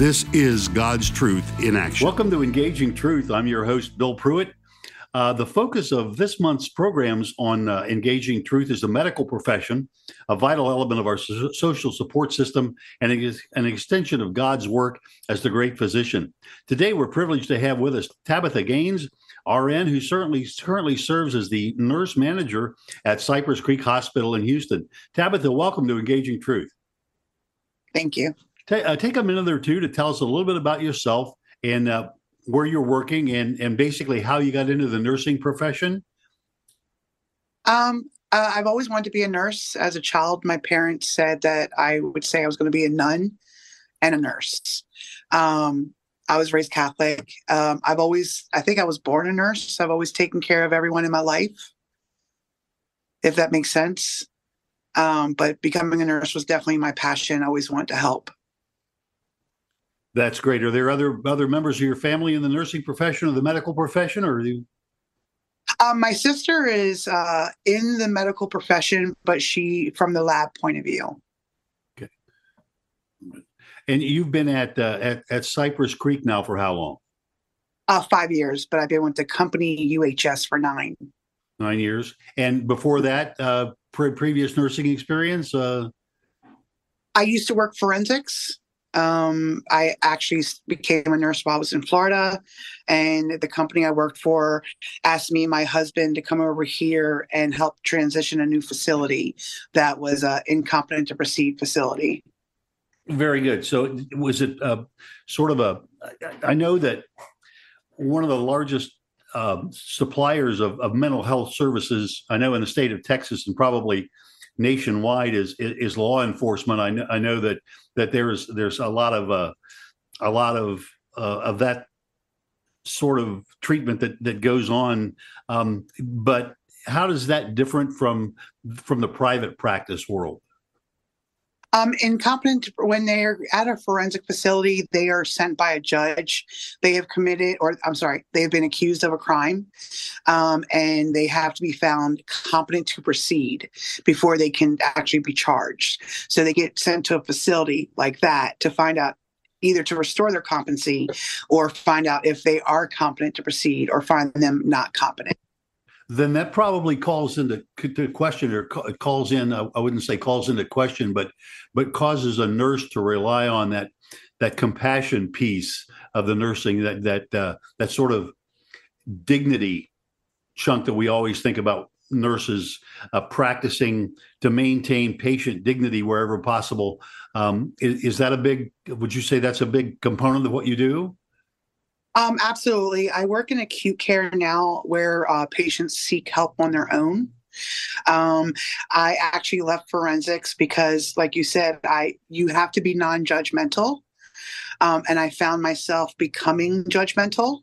This is God's truth in action. Welcome to Engaging Truth. I'm your host, Bill Prewitt. Uh, the focus of this month's programs on uh, engaging truth is the medical profession, a vital element of our so- social support system, and an extension of God's work as the great physician. Today, we're privileged to have with us Tabitha Gaines, RN, who certainly currently serves as the nurse manager at Cypress Creek Hospital in Houston. Tabitha, welcome to Engaging Truth. Thank you. Take, uh, take a minute or two to tell us a little bit about yourself and uh, where you're working and, and basically how you got into the nursing profession. Um, uh, I've always wanted to be a nurse. As a child, my parents said that I would say I was going to be a nun and a nurse. Um, I was raised Catholic. Um, I've always, I think I was born a nurse. I've always taken care of everyone in my life, if that makes sense. Um, but becoming a nurse was definitely my passion. I always wanted to help. That's great. Are there other other members of your family in the nursing profession or the medical profession, or you? Um, my sister is uh, in the medical profession, but she from the lab point of view. Okay. And you've been at uh, at, at Cypress Creek now for how long? Uh, five years, but I've been with the company UHS for nine. Nine years, and before that, uh, pre- previous nursing experience. Uh... I used to work forensics um, I actually became a nurse while I was in Florida, and the company I worked for asked me and my husband to come over here and help transition a new facility that was an incompetent to proceed facility. Very good. So, was it uh, sort of a? I know that one of the largest uh, suppliers of, of mental health services, I know in the state of Texas and probably nationwide is is law enforcement. I know, I know that that there's there's a lot of uh, a lot of uh, of that sort of treatment that that goes on. Um, but how does that different from from the private practice world? Um, incompetent when they're at a forensic facility, they are sent by a judge. They have committed, or I'm sorry, they have been accused of a crime, um, and they have to be found competent to proceed before they can actually be charged. So they get sent to a facility like that to find out either to restore their competency or find out if they are competent to proceed or find them not competent then that probably calls into to question or calls in I wouldn't say calls into question but but causes a nurse to rely on that that compassion piece of the nursing that that uh, that sort of dignity chunk that we always think about nurses uh, practicing to maintain patient dignity wherever possible. Um, is, is that a big would you say that's a big component of what you do um, absolutely. I work in acute care now where uh, patients seek help on their own. Um, I actually left forensics because, like you said, I you have to be non-judgmental, um, and I found myself becoming judgmental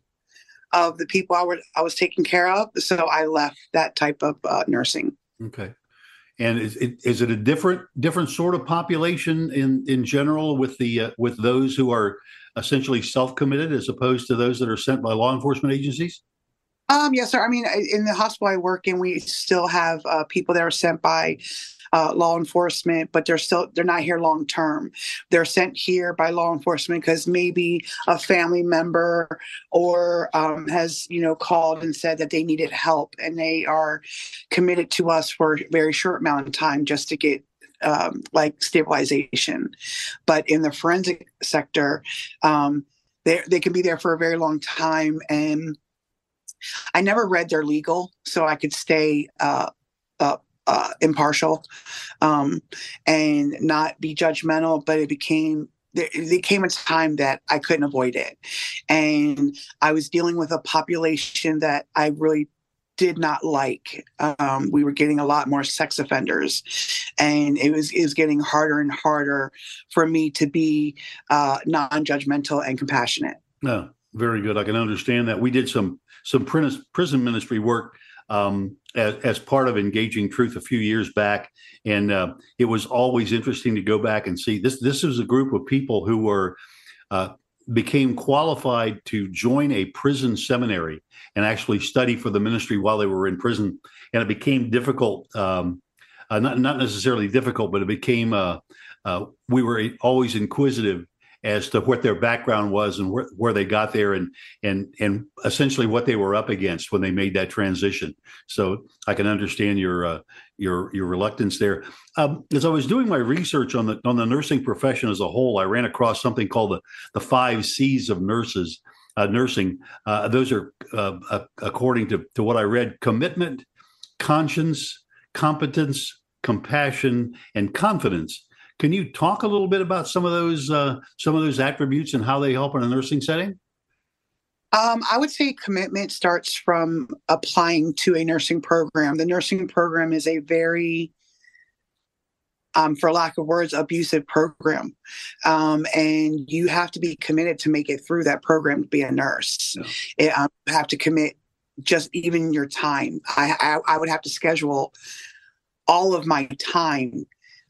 of the people I, were, I was taking care of. So I left that type of uh, nursing. Okay. And is it, is it a different different sort of population in in general with the uh, with those who are essentially self-committed as opposed to those that are sent by law enforcement agencies? Um, yes, sir. I mean, in the hospital I work in, we still have uh, people that are sent by uh, law enforcement, but they're still they're not here long term. They're sent here by law enforcement because maybe a family member or um, has you know called and said that they needed help, and they are committed to us for a very short amount of time just to get um, like stabilization. But in the forensic sector, um, they they can be there for a very long time, and I never read their legal, so I could stay uh, uh, uh, impartial um, and not be judgmental. But it became there, came a time that I couldn't avoid it, and I was dealing with a population that I really did not like. Um, we were getting a lot more sex offenders, and it was it was getting harder and harder for me to be uh, non-judgmental and compassionate. No, Very good. I can understand that. We did some some prison ministry work um, as, as, part of engaging truth a few years back, and uh, it was always interesting to go back and see this. This was a group of people who were uh, became qualified to join a prison seminary and actually study for the ministry while they were in prison, and it became difficult. Um, uh, not not necessarily difficult, but it became uh, uh, we were always inquisitive as to what their background was and where, where they got there and and and essentially what they were up against when they made that transition. So I can understand your uh, your your reluctance there. Um, as I was doing my research on the on the nursing profession as a whole, I ran across something called the the five C's of nurses. Uh, nursing. Uh, those are, uh, according to, to what I read, commitment, conscience, competence, compassion, and confidence. Can you talk a little bit about some of those uh, some of those attributes and how they help in a nursing setting? Um, I would say commitment starts from applying to a nursing program. The nursing program is a very um, for lack of words, abusive program. Um, and you have to be committed to make it through that program to be a nurse. Yeah. It, um, you have to commit just even your time. I, I, I would have to schedule all of my time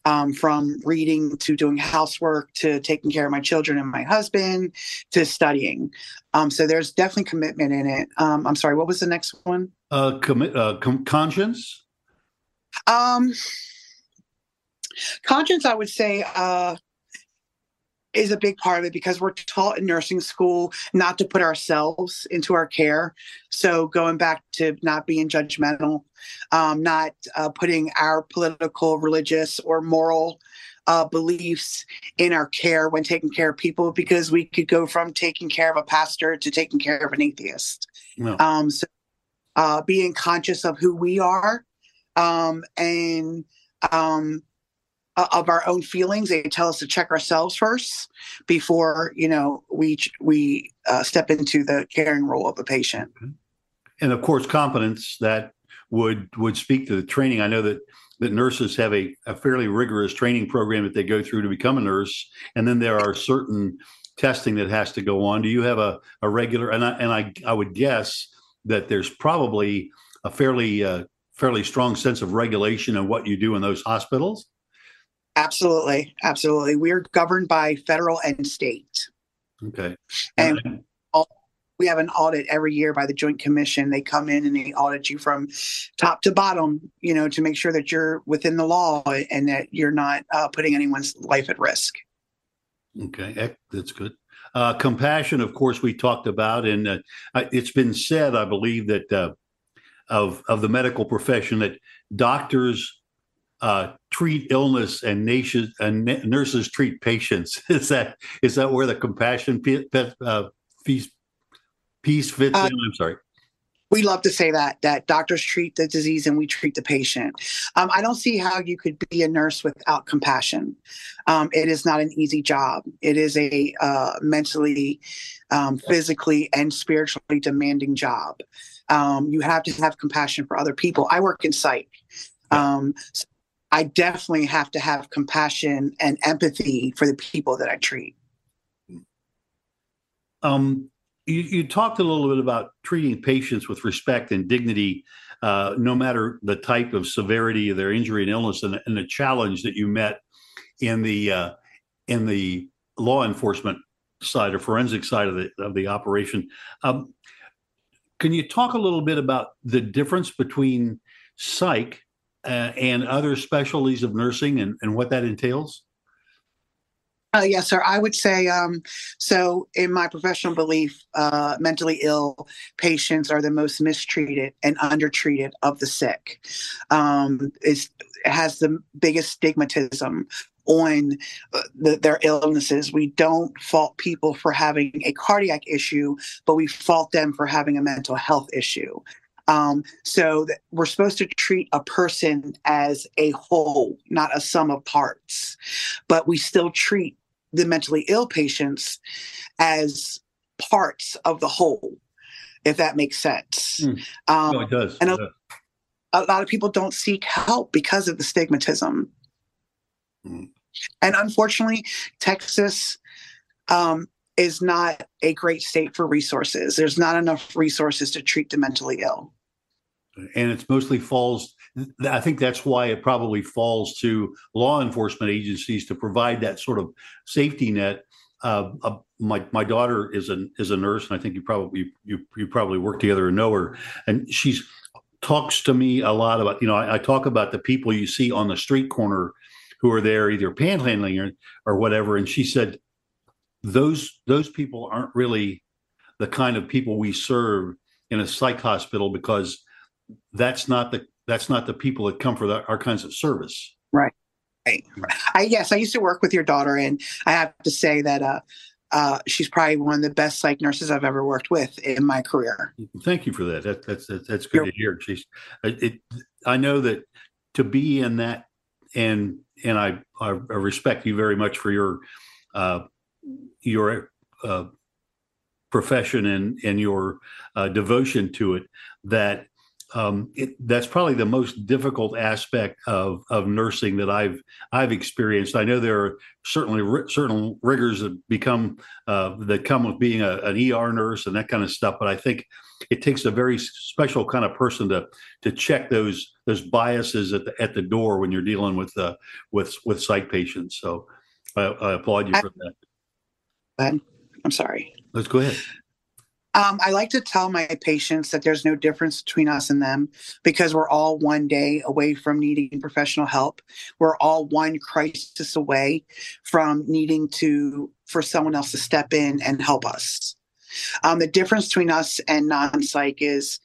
um, from reading to doing housework to taking care of my children and my husband to studying. Um, so there's definitely commitment in it. Um, I'm sorry, what was the next one? Uh, commit uh, com- conscience. Um, conscience, I would say, uh, is a big part of it because we're taught in nursing school not to put ourselves into our care. So going back to not being judgmental, um, not uh, putting our political, religious, or moral uh, beliefs in our care when taking care of people, because we could go from taking care of a pastor to taking care of an atheist. No. Um, so uh, being conscious of who we are um, and um, of our own feelings. They tell us to check ourselves first before you know we we uh, step into the caring role of a patient. And of course, competence that would would speak to the training. I know that that nurses have a, a fairly rigorous training program that they go through to become a nurse, and then there are certain testing that has to go on. Do you have a, a regular? And I and I I would guess that there's probably a fairly uh, fairly strong sense of regulation in what you do in those hospitals. Absolutely, absolutely. We're governed by federal and state. Okay. And we have an audit every year by the Joint Commission. They come in and they audit you from top to bottom, you know, to make sure that you're within the law and that you're not uh, putting anyone's life at risk. Okay, that's good. Uh, compassion, of course, we talked about, and uh, it's been said, I believe, that uh, of of the medical profession that doctors uh, treat illness and nations and nurses treat patients. Is that is that where the compassion uh, piece piece fits uh, in? I'm sorry. We love to say that that doctors treat the disease and we treat the patient. Um, I don't see how you could be a nurse without compassion. Um, it is not an easy job. It is a uh, mentally, um, physically, and spiritually demanding job. Um, you have to have compassion for other people. I work in psych. Um, so I definitely have to have compassion and empathy for the people that I treat. Um, you, you, talked a little bit about treating patients with respect and dignity, uh, no matter the type of severity of their injury and illness, and, and the challenge that you met in the uh, in the law enforcement side or forensic side of the of the operation. Um, can you talk a little bit about the difference between psych uh, and other specialties of nursing and, and what that entails? Uh, yes, sir. I would say um, so. In my professional belief, uh, mentally ill patients are the most mistreated and undertreated of the sick. Um, it has the biggest stigmatism on uh, the, their illnesses. We don't fault people for having a cardiac issue, but we fault them for having a mental health issue. Um, so that we're supposed to treat a person as a whole, not a sum of parts. But we still treat the mentally ill patients as parts of the whole, if that makes sense. Mm. Um, no, it does. And it a, a, lot of people don't seek help because of the stigmatism. Mm. And unfortunately, Texas um, is not a great state for resources. There's not enough resources to treat the mentally ill. And it's mostly falls. I think that's why it probably falls to law enforcement agencies to provide that sort of safety net. Uh, uh, my my daughter is a is a nurse, and I think you probably you you probably work together and know her, and she's talks to me a lot about you know I, I talk about the people you see on the street corner who are there either panhandling or, or whatever, and she said those those people aren't really the kind of people we serve in a psych hospital because that's not the that's not the people that come for the, our kinds of service. Right. Right. I yes, I used to work with your daughter, and I have to say that uh, uh, she's probably one of the best psych nurses I've ever worked with in my career. Thank you for that. that that's that's, that's good You're, to hear. She's it, I know that to be in that and and I I respect you very much for your uh, your uh, profession and and your uh, devotion to it that um, it, that's probably the most difficult aspect of of nursing that I've I've experienced. I know there are certainly ri- certain rigors that become uh, that come with being a, an ER nurse and that kind of stuff. But I think it takes a very special kind of person to to check those those biases at the at the door when you're dealing with uh, with with psych patients. So I, I applaud you for that. I'm sorry. Let's go ahead. Um, I like to tell my patients that there's no difference between us and them because we're all one day away from needing professional help. We're all one crisis away from needing to for someone else to step in and help us. Um, the difference between us and non-psych is,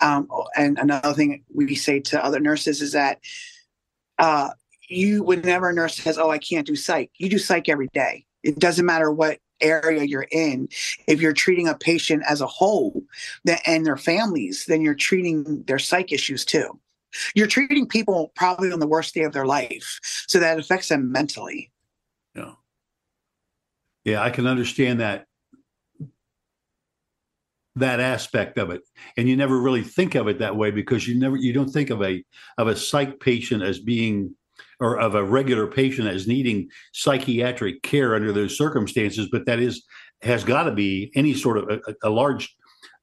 um, and another thing we say to other nurses is that uh, you, whenever a nurse says, "Oh, I can't do psych," you do psych every day. It doesn't matter what area you're in if you're treating a patient as a whole and their families then you're treating their psych issues too. You're treating people probably on the worst day of their life so that affects them mentally. Yeah. Yeah i can understand that. That aspect of it and you never really think of it that way because you never you don't think of a of a psych patient as being or of a regular patient as needing psychiatric care under those circumstances, but that is has got to be any sort of a, a large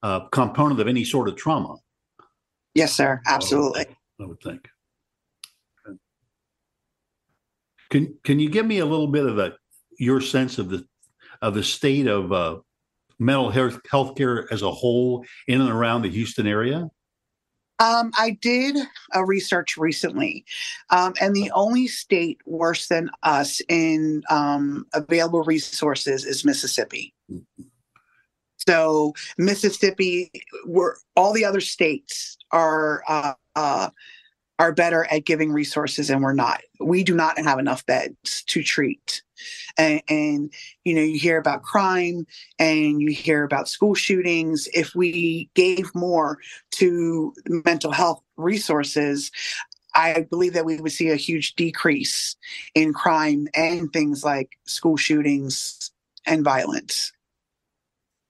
uh, component of any sort of trauma. Yes, sir. Absolutely. I would think. Can Can you give me a little bit of a your sense of the of the state of uh, mental health healthcare as a whole in and around the Houston area? Um, I did a research recently, um, and the only state worse than us in um, available resources is Mississippi. So Mississippi, where all the other states are uh, uh, are better at giving resources and we're not. We do not have enough beds to treat. And, and, you know, you hear about crime and you hear about school shootings. If we gave more to mental health resources, I believe that we would see a huge decrease in crime and things like school shootings and violence.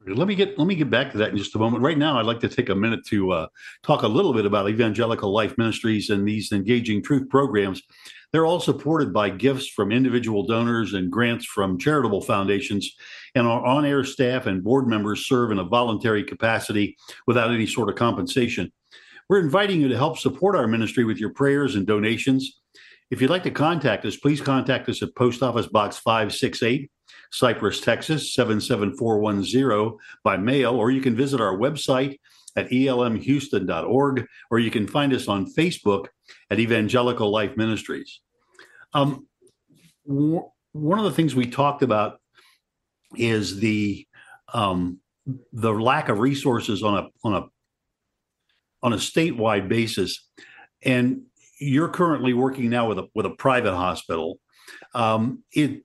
Let me get let me get back to that in just a moment. Right now, I'd like to take a minute to uh, talk a little bit about Evangelical Life Ministries and these engaging truth programs. They're all supported by gifts from individual donors and grants from charitable foundations, and our on-air staff and board members serve in a voluntary capacity without any sort of compensation. We're inviting you to help support our ministry with your prayers and donations. If you'd like to contact us, please contact us at Post Office Box 568. Cypress, Texas 77410 by mail, or you can visit our website at elmhouston.org, or you can find us on Facebook at Evangelical Life Ministries. Um, w- one of the things we talked about is the um, the lack of resources on a on a on a statewide basis, and you're currently working now with a with a private hospital. Um, it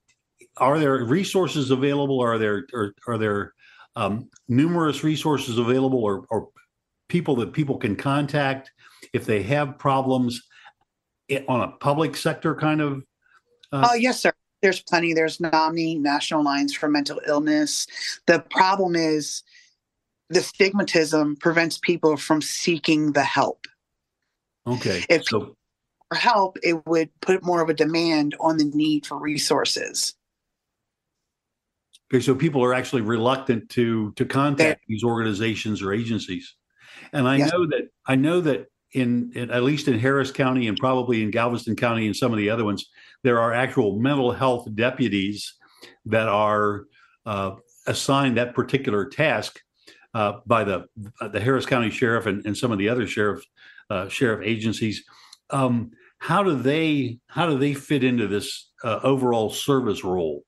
are there resources available? Are there are, are there um, numerous resources available, or, or people that people can contact if they have problems on a public sector kind of? Uh... Oh yes, sir. There's plenty. There's NAMI, National Alliance for Mental Illness. The problem is the stigmatism prevents people from seeking the help. Okay. If so, for help, it would put more of a demand on the need for resources Okay, so people are actually reluctant to to contact these organizations or agencies, and I yes. know that I know that in, in, at least in Harris County and probably in Galveston County and some of the other ones, there are actual mental health deputies that are uh, assigned that particular task uh, by the the Harris County Sheriff and, and some of the other sheriff uh, sheriff agencies. Um, how do they how do they fit into this uh, overall service role?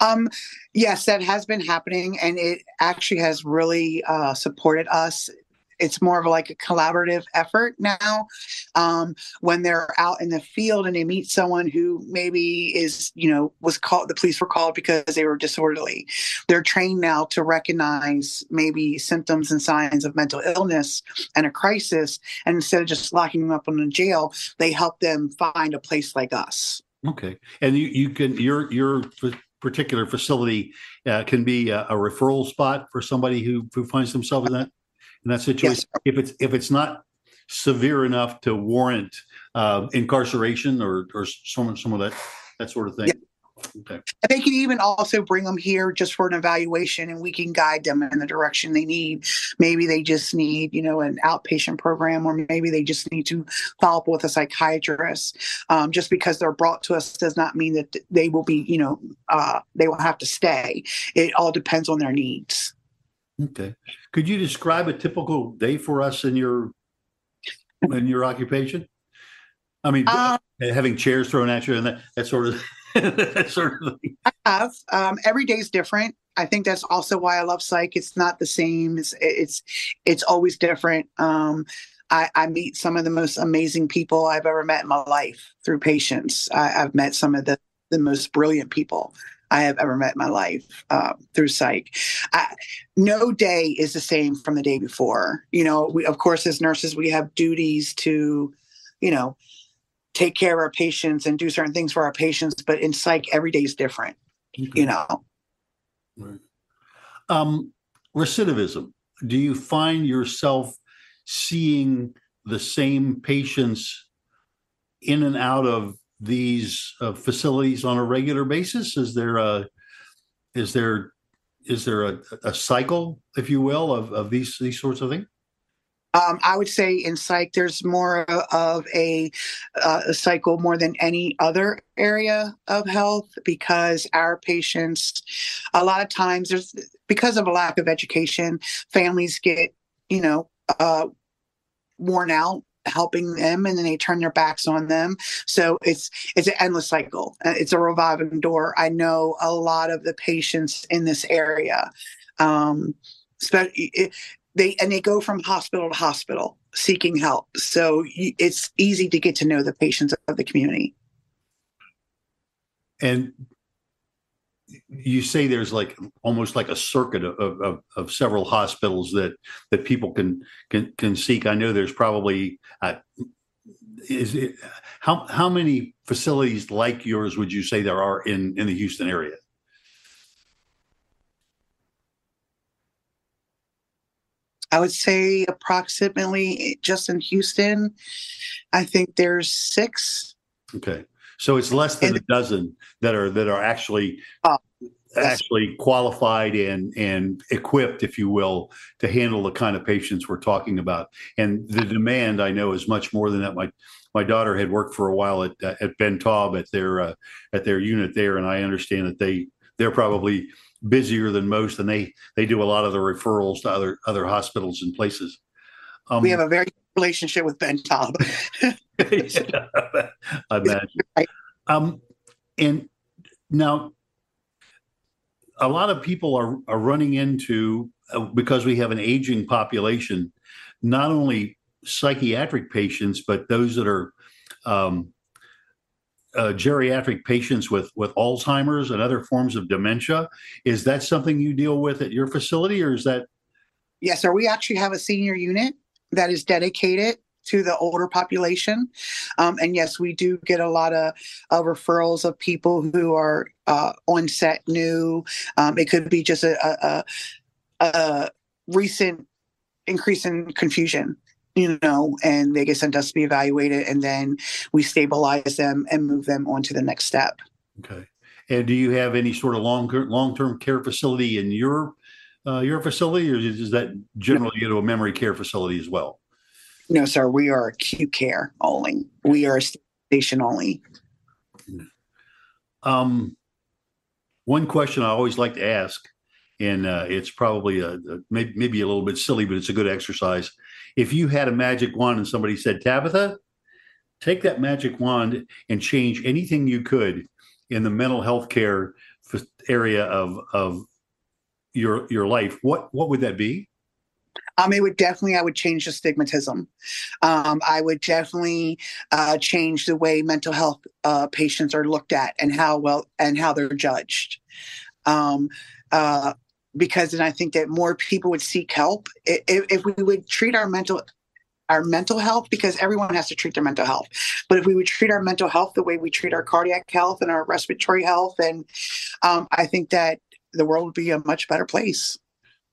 Um, yes, that has been happening, and it actually has really uh, supported us. It's more of like a collaborative effort now. Um, when they're out in the field and they meet someone who maybe is you know was called the police were called because they were disorderly. They're trained now to recognize maybe symptoms and signs of mental illness and a crisis and instead of just locking them up in a jail they help them find a place like us. Okay. And you, you can your your particular facility uh, can be a, a, referral spot for somebody who who finds themselves in that in that situation yes. if it's if it's not severe enough to warrant uh, incarceration or or some some of that that sort of thing. Yeah. Okay. They can even also bring them here just for an evaluation, and we can guide them in the direction they need. Maybe they just need, you know, an outpatient program, or maybe they just need to follow up with a psychiatrist. Um, just because they're brought to us does not mean that they will be, you know, uh, they will have to stay. It all depends on their needs. Okay. Could you describe a typical day for us in your in your occupation? I mean, um, having chairs thrown at you and that, that sort of that sort of thing. I have. Um, every day is different. I think that's also why I love psych. It's not the same. It's it's it's always different. Um, I, I, meet some of the most amazing people I've ever met in my life through patients. I, have met some of the the most brilliant people. I have ever met in my life uh, through psych. I, no day is the same from the day before. You know, we, of course, as nurses, we have duties to, you know, take care of our patients and do certain things for our patients. But in psych, every day is different. Okay. You know. Right. Um, recidivism. Do you find yourself seeing the same patients in and out of these uh, facilities on a regular basis? Is there a is there is there a, a cycle, if you will, of, of these these sorts of things? Um, I would say in psych, there's more of a, uh, a, cycle more than any other area of health because our patients, a lot of times, there's because of a lack of education, families get, you know, uh, worn out helping them and then they turn their backs on them. So it's it's an endless cycle. Uh, it's a revolving door. I know a lot of the patients in this area um it, they and they go from hospital to hospital seeking help so it's easy to get to know the patients of the community and you say there's like almost like a circuit of, of, of, several hospitals that that people can can can seek. I know there's probably uh, is it how how many facilities like yours would you say there are in in the Houston area? I would say approximately just in Houston. I think there's six. Okay. So it's less than and, a dozen that are that are actually uh, actually qualified and and equipped, if you will, to handle the kind of patients we're talking about. And the demand, I know, is much more than that. My my daughter had worked for a while at at Ben Taub at their uh, at their unit there, and I understand that they they're probably busier than most, and they they do a lot of the referrals to other other hospitals and places. Um, we have a very good relationship with Ben Taub. I imagine. Um, and now, a lot of people are, are running into, uh, because we have an aging population, not only psychiatric patients, but those that are um, uh, geriatric patients with, with Alzheimer's and other forms of dementia. Is that something you deal with at your facility, or is that? Yes, sir. We actually have a senior unit that is dedicated to the older population. Um, and yes, we do get a lot of, referrals of people who are uh, on set new. Um, it could be just a, a, a, recent increase in confusion you know, and they get sent us to be evaluated, and then we stabilize them and move them on to the next step. Okay. And do you have any sort of long long term care facility in your uh, your facility, or is that generally to a memory care facility as well? No, sir. We are acute care only. We are station only. Um, one question I always like to ask, and uh, it's probably a, a maybe, maybe a little bit silly, but it's a good exercise. If you had a magic wand and somebody said, Tabitha, take that magic wand and change anything you could in the mental health care area of of your your life, what what would that be? Um, it would definitely, I would change the stigmatism. Um, I would definitely uh, change the way mental health uh, patients are looked at and how well and how they're judged. Um, uh, because then I think that more people would seek help if, if we would treat our mental our mental health because everyone has to treat their mental health. But if we would treat our mental health the way we treat our cardiac health and our respiratory health, and um, I think that the world would be a much better place.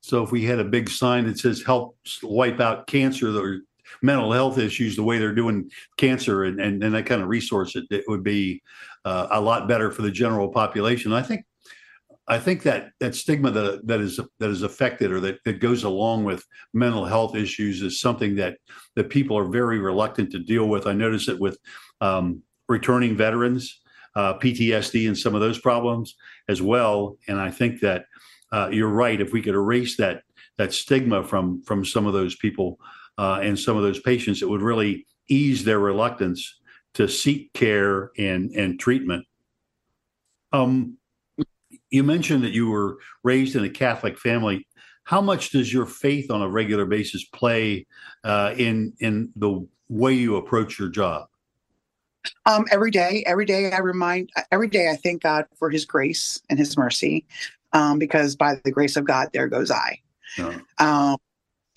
So if we had a big sign that says "Help wipe out cancer" or mental health issues, the way they're doing cancer, and and, and that kind of resource, it, it would be uh, a lot better for the general population. I think. I think that that stigma that that is that is affected or that, that goes along with mental health issues is something that that people are very reluctant to deal with. I notice it with um, returning veterans, uh, PTSD, and some of those problems as well. And I think that uh, you're right. If we could erase that that stigma from from some of those people uh, and some of those patients, it would really ease their reluctance to seek care and and treatment. Um, you mentioned that you were raised in a Catholic family. How much does your faith on a regular basis play uh, in in the way you approach your job? Um, every day, every day I remind, every day I thank God for His grace and His mercy um, because by the grace of God, there goes I. Oh. Um,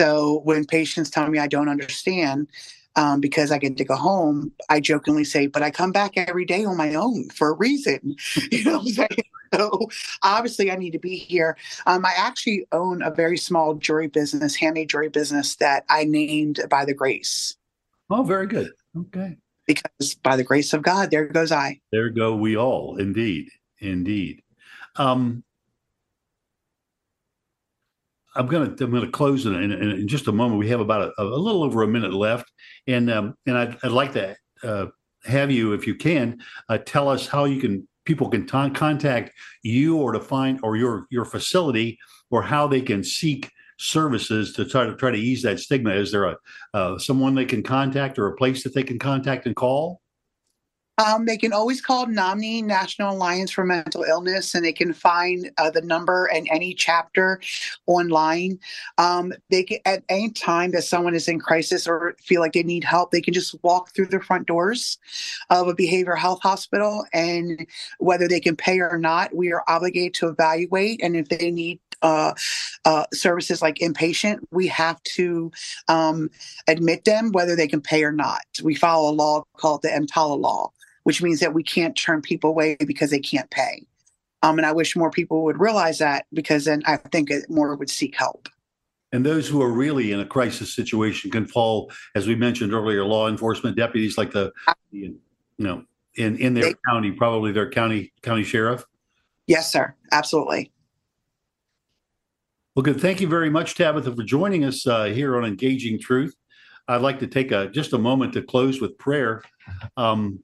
so when patients tell me I don't understand, um, because I get to go home, I jokingly say, but I come back every day on my own for a reason. you know what I'm saying? So obviously I need to be here. Um, I actually own a very small jewelry business, handmade jewelry business that I named by the grace. Oh, very good. Okay. Because by the grace of God, there goes I. There go we all. Indeed. Indeed. Um, I'm gonna I'm gonna close in, in, in, just a moment. We have about a, a little over a minute left, and um, and I'd, I'd like to uh, have you, if you can, uh, tell us how you can people can t- contact you or to find or your your facility or how they can seek services to try to try to ease that stigma. Is there a uh, someone they can contact or a place that they can contact and call? Um, they can always call NAMI National Alliance for Mental Illness, and they can find uh, the number and any chapter online. Um, they can, at any time that someone is in crisis or feel like they need help, they can just walk through the front doors of a behavioral health hospital, and whether they can pay or not, we are obligated to evaluate. And if they need uh, uh, services like inpatient, we have to um, admit them whether they can pay or not. We follow a law called the EMTALA law which means that we can't turn people away because they can't pay. Um, and I wish more people would realize that because then I think more would seek help. And those who are really in a crisis situation can fall, as we mentioned earlier, law enforcement deputies like the, you know, in in their they, county, probably their county county sheriff. Yes, sir. Absolutely. Well, good. Thank you very much, Tabitha, for joining us uh, here on Engaging Truth. I'd like to take a, just a moment to close with prayer. Um,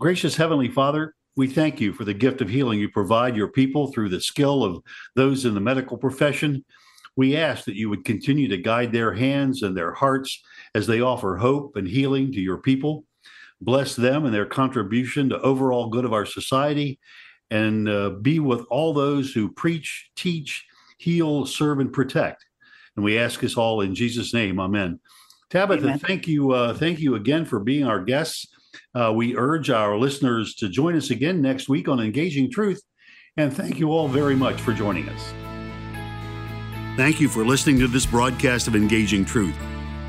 Gracious Heavenly Father, we thank you for the gift of healing you provide your people through the skill of those in the medical profession. We ask that you would continue to guide their hands and their hearts as they offer hope and healing to your people. Bless them and their contribution to overall good of our society, and uh, be with all those who preach, teach, heal, serve, and protect. And we ask this all in Jesus' name. Amen. Tabitha, Amen. thank you. Uh, thank you again for being our guests. Uh, we urge our listeners to join us again next week on Engaging Truth. And thank you all very much for joining us. Thank you for listening to this broadcast of Engaging Truth.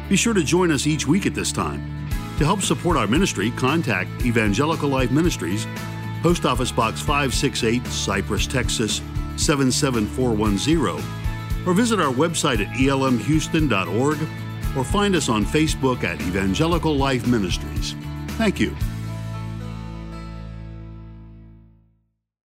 Be sure to join us each week at this time. To help support our ministry, contact Evangelical Life Ministries, Post Office Box 568, Cypress, Texas 77410, or visit our website at elmhouston.org or find us on Facebook at Evangelical Life Ministries. Thank you.